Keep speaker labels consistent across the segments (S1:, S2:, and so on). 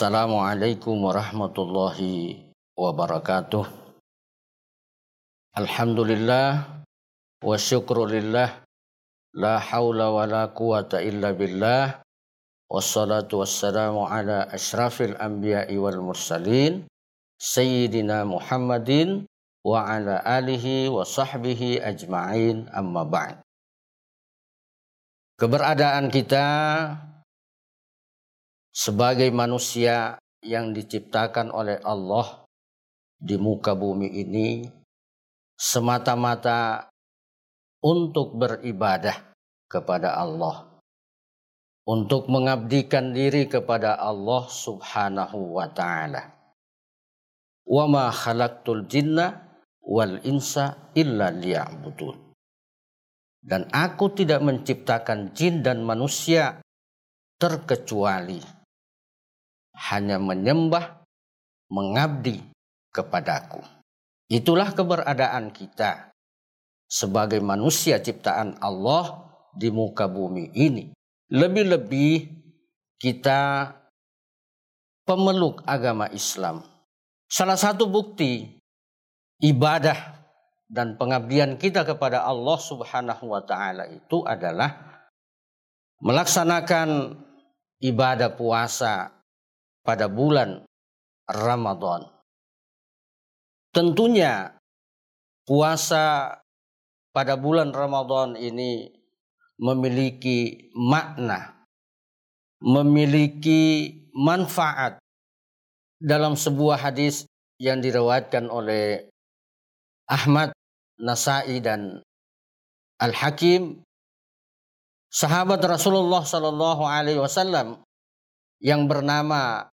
S1: Assalamualaikum warahmatullahi wabarakatuh. Alhamdulillah wa syukrulillah la haula wa wassalamu ala ashrafil anbiya'i wal mursalin sayyidina Muhammadin wa ala alihi wa ajma'in amma. Keberadaan kita sebagai manusia yang diciptakan oleh Allah di muka bumi ini semata-mata untuk beribadah kepada Allah. Untuk mengabdikan diri kepada Allah subhanahu wa ta'ala. Wa ma khalaqtul jinna wal insa illa liya'budun. Dan aku tidak menciptakan jin dan manusia terkecuali hanya menyembah, mengabdi kepadaku. Itulah keberadaan kita sebagai manusia ciptaan Allah di muka bumi ini. Lebih-lebih kita pemeluk agama Islam. Salah satu bukti ibadah dan pengabdian kita kepada Allah Subhanahu wa taala itu adalah melaksanakan ibadah puasa pada bulan Ramadan. Tentunya puasa pada bulan Ramadan ini memiliki makna, memiliki manfaat dalam sebuah hadis yang diriwayatkan oleh Ahmad, Nasai dan Al-Hakim sahabat Rasulullah Shallallahu Alaihi Wasallam yang bernama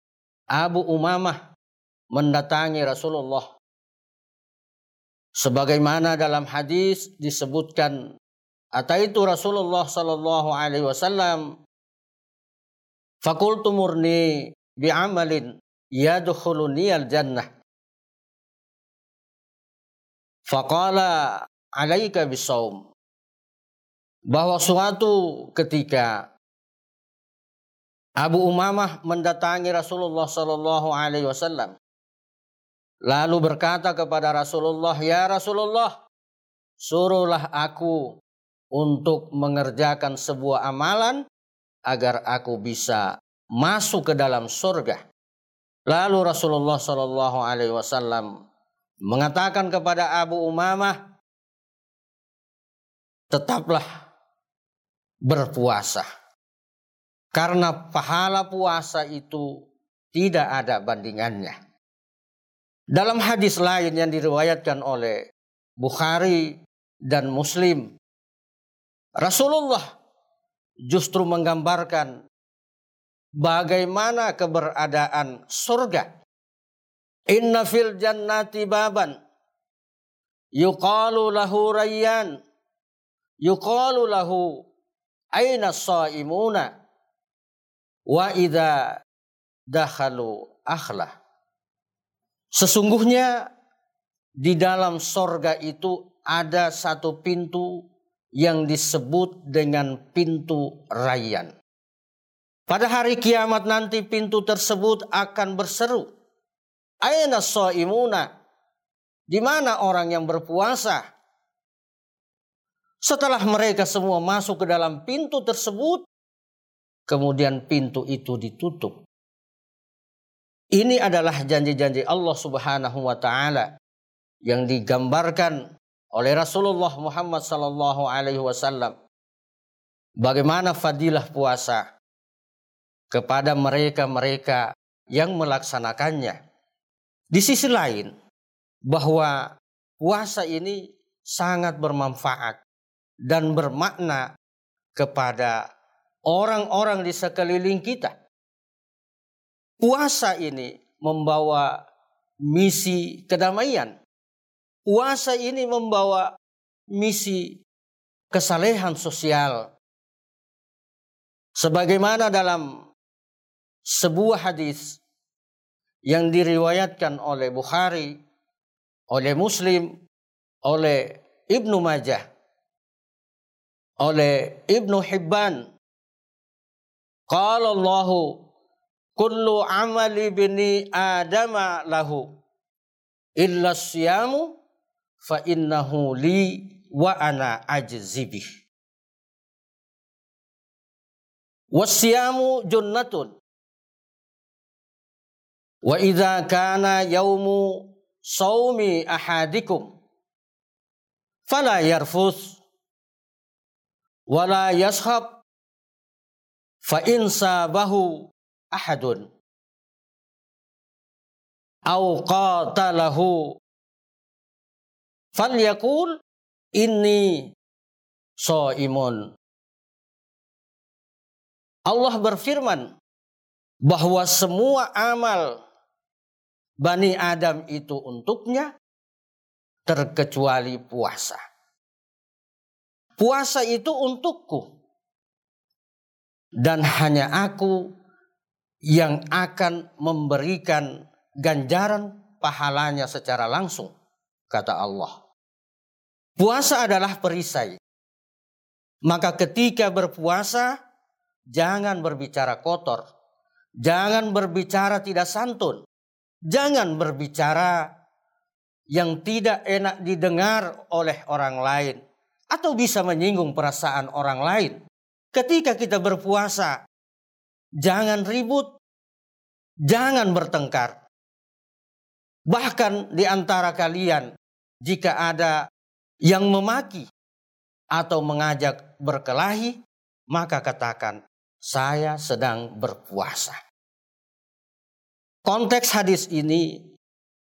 S1: Abu Umamah mendatangi Rasulullah. Sebagaimana dalam hadis disebutkan itu Rasulullah sallallahu alaihi wasallam Fakultu murni bi'amalin yadkhuluni al-jannah. Faqala alaika bisawm. Bahwa suatu ketika Abu Umamah mendatangi Rasulullah Sallallahu Alaihi Wasallam, lalu berkata kepada Rasulullah, Ya Rasulullah, suruhlah aku untuk mengerjakan sebuah amalan agar aku bisa masuk ke dalam surga. Lalu Rasulullah Sallallahu Alaihi Wasallam mengatakan kepada Abu Umamah, tetaplah berpuasa karena pahala puasa itu tidak ada bandingannya. Dalam hadis lain yang diriwayatkan oleh Bukhari dan Muslim, Rasulullah justru menggambarkan bagaimana keberadaan surga. Inna fil jannati baban yuqalu lahu rayyan yuqalu lahu aina saimuna wa idza dakhalu akhlah. Sesungguhnya di dalam sorga itu ada satu pintu yang disebut dengan pintu Rayyan. Pada hari kiamat nanti pintu tersebut akan berseru. Aina so'imuna? Di mana orang yang berpuasa? Setelah mereka semua masuk ke dalam pintu tersebut, kemudian pintu itu ditutup. Ini adalah janji-janji Allah Subhanahu wa taala yang digambarkan oleh Rasulullah Muhammad sallallahu alaihi wasallam. Bagaimana fadilah puasa kepada mereka-mereka yang melaksanakannya. Di sisi lain, bahwa puasa ini sangat bermanfaat dan bermakna kepada orang-orang di sekeliling kita. Puasa ini membawa misi kedamaian. Puasa ini membawa misi kesalehan sosial. Sebagaimana dalam sebuah hadis yang diriwayatkan oleh Bukhari, oleh Muslim, oleh Ibnu Majah, oleh Ibnu Hibban قال الله كل عمل ابن آدم له. إلا الصيام فإنه لي وأنا أجزي به. والصيام جنة. وإذا كان يوم صوم أحدكم فلا يرفث ولا يسخب fa in sabahu ahadun au qatalahu falyakul inni imun. Allah berfirman bahwa semua amal Bani Adam itu untuknya terkecuali puasa. Puasa itu untukku. Dan hanya aku yang akan memberikan ganjaran pahalanya secara langsung, kata Allah. Puasa adalah perisai. Maka ketika berpuasa, jangan berbicara kotor. Jangan berbicara tidak santun. Jangan berbicara yang tidak enak didengar oleh orang lain. Atau bisa menyinggung perasaan orang lain. Ketika kita berpuasa, jangan ribut, jangan bertengkar. Bahkan di antara kalian, jika ada yang memaki atau mengajak berkelahi, maka katakan, "Saya sedang berpuasa." Konteks hadis ini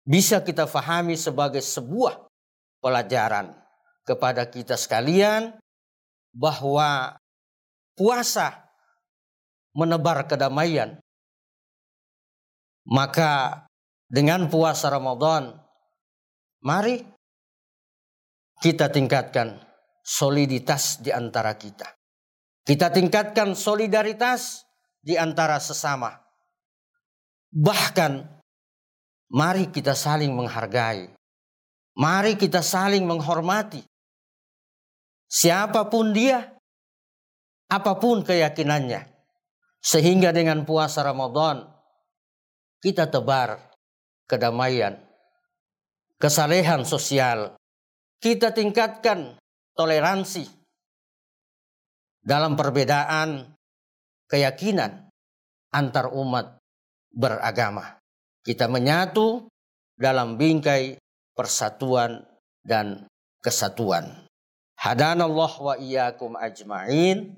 S1: bisa kita fahami sebagai sebuah pelajaran kepada kita sekalian bahwa puasa menebar kedamaian. Maka dengan puasa Ramadan, mari kita tingkatkan soliditas di antara kita. Kita tingkatkan solidaritas di antara sesama. Bahkan mari kita saling menghargai. Mari kita saling menghormati. Siapa pun dia, apa pun keyakinannya. Sehingga dengan puasa Ramadan kita tebar kedamaian, kesalehan sosial. Kita tingkatkan toleransi dalam perbedaan keyakinan antar umat beragama. Kita menyatu dalam bingkai persatuan dan kesatuan. Hadanallah wa iyyakum ajma'in.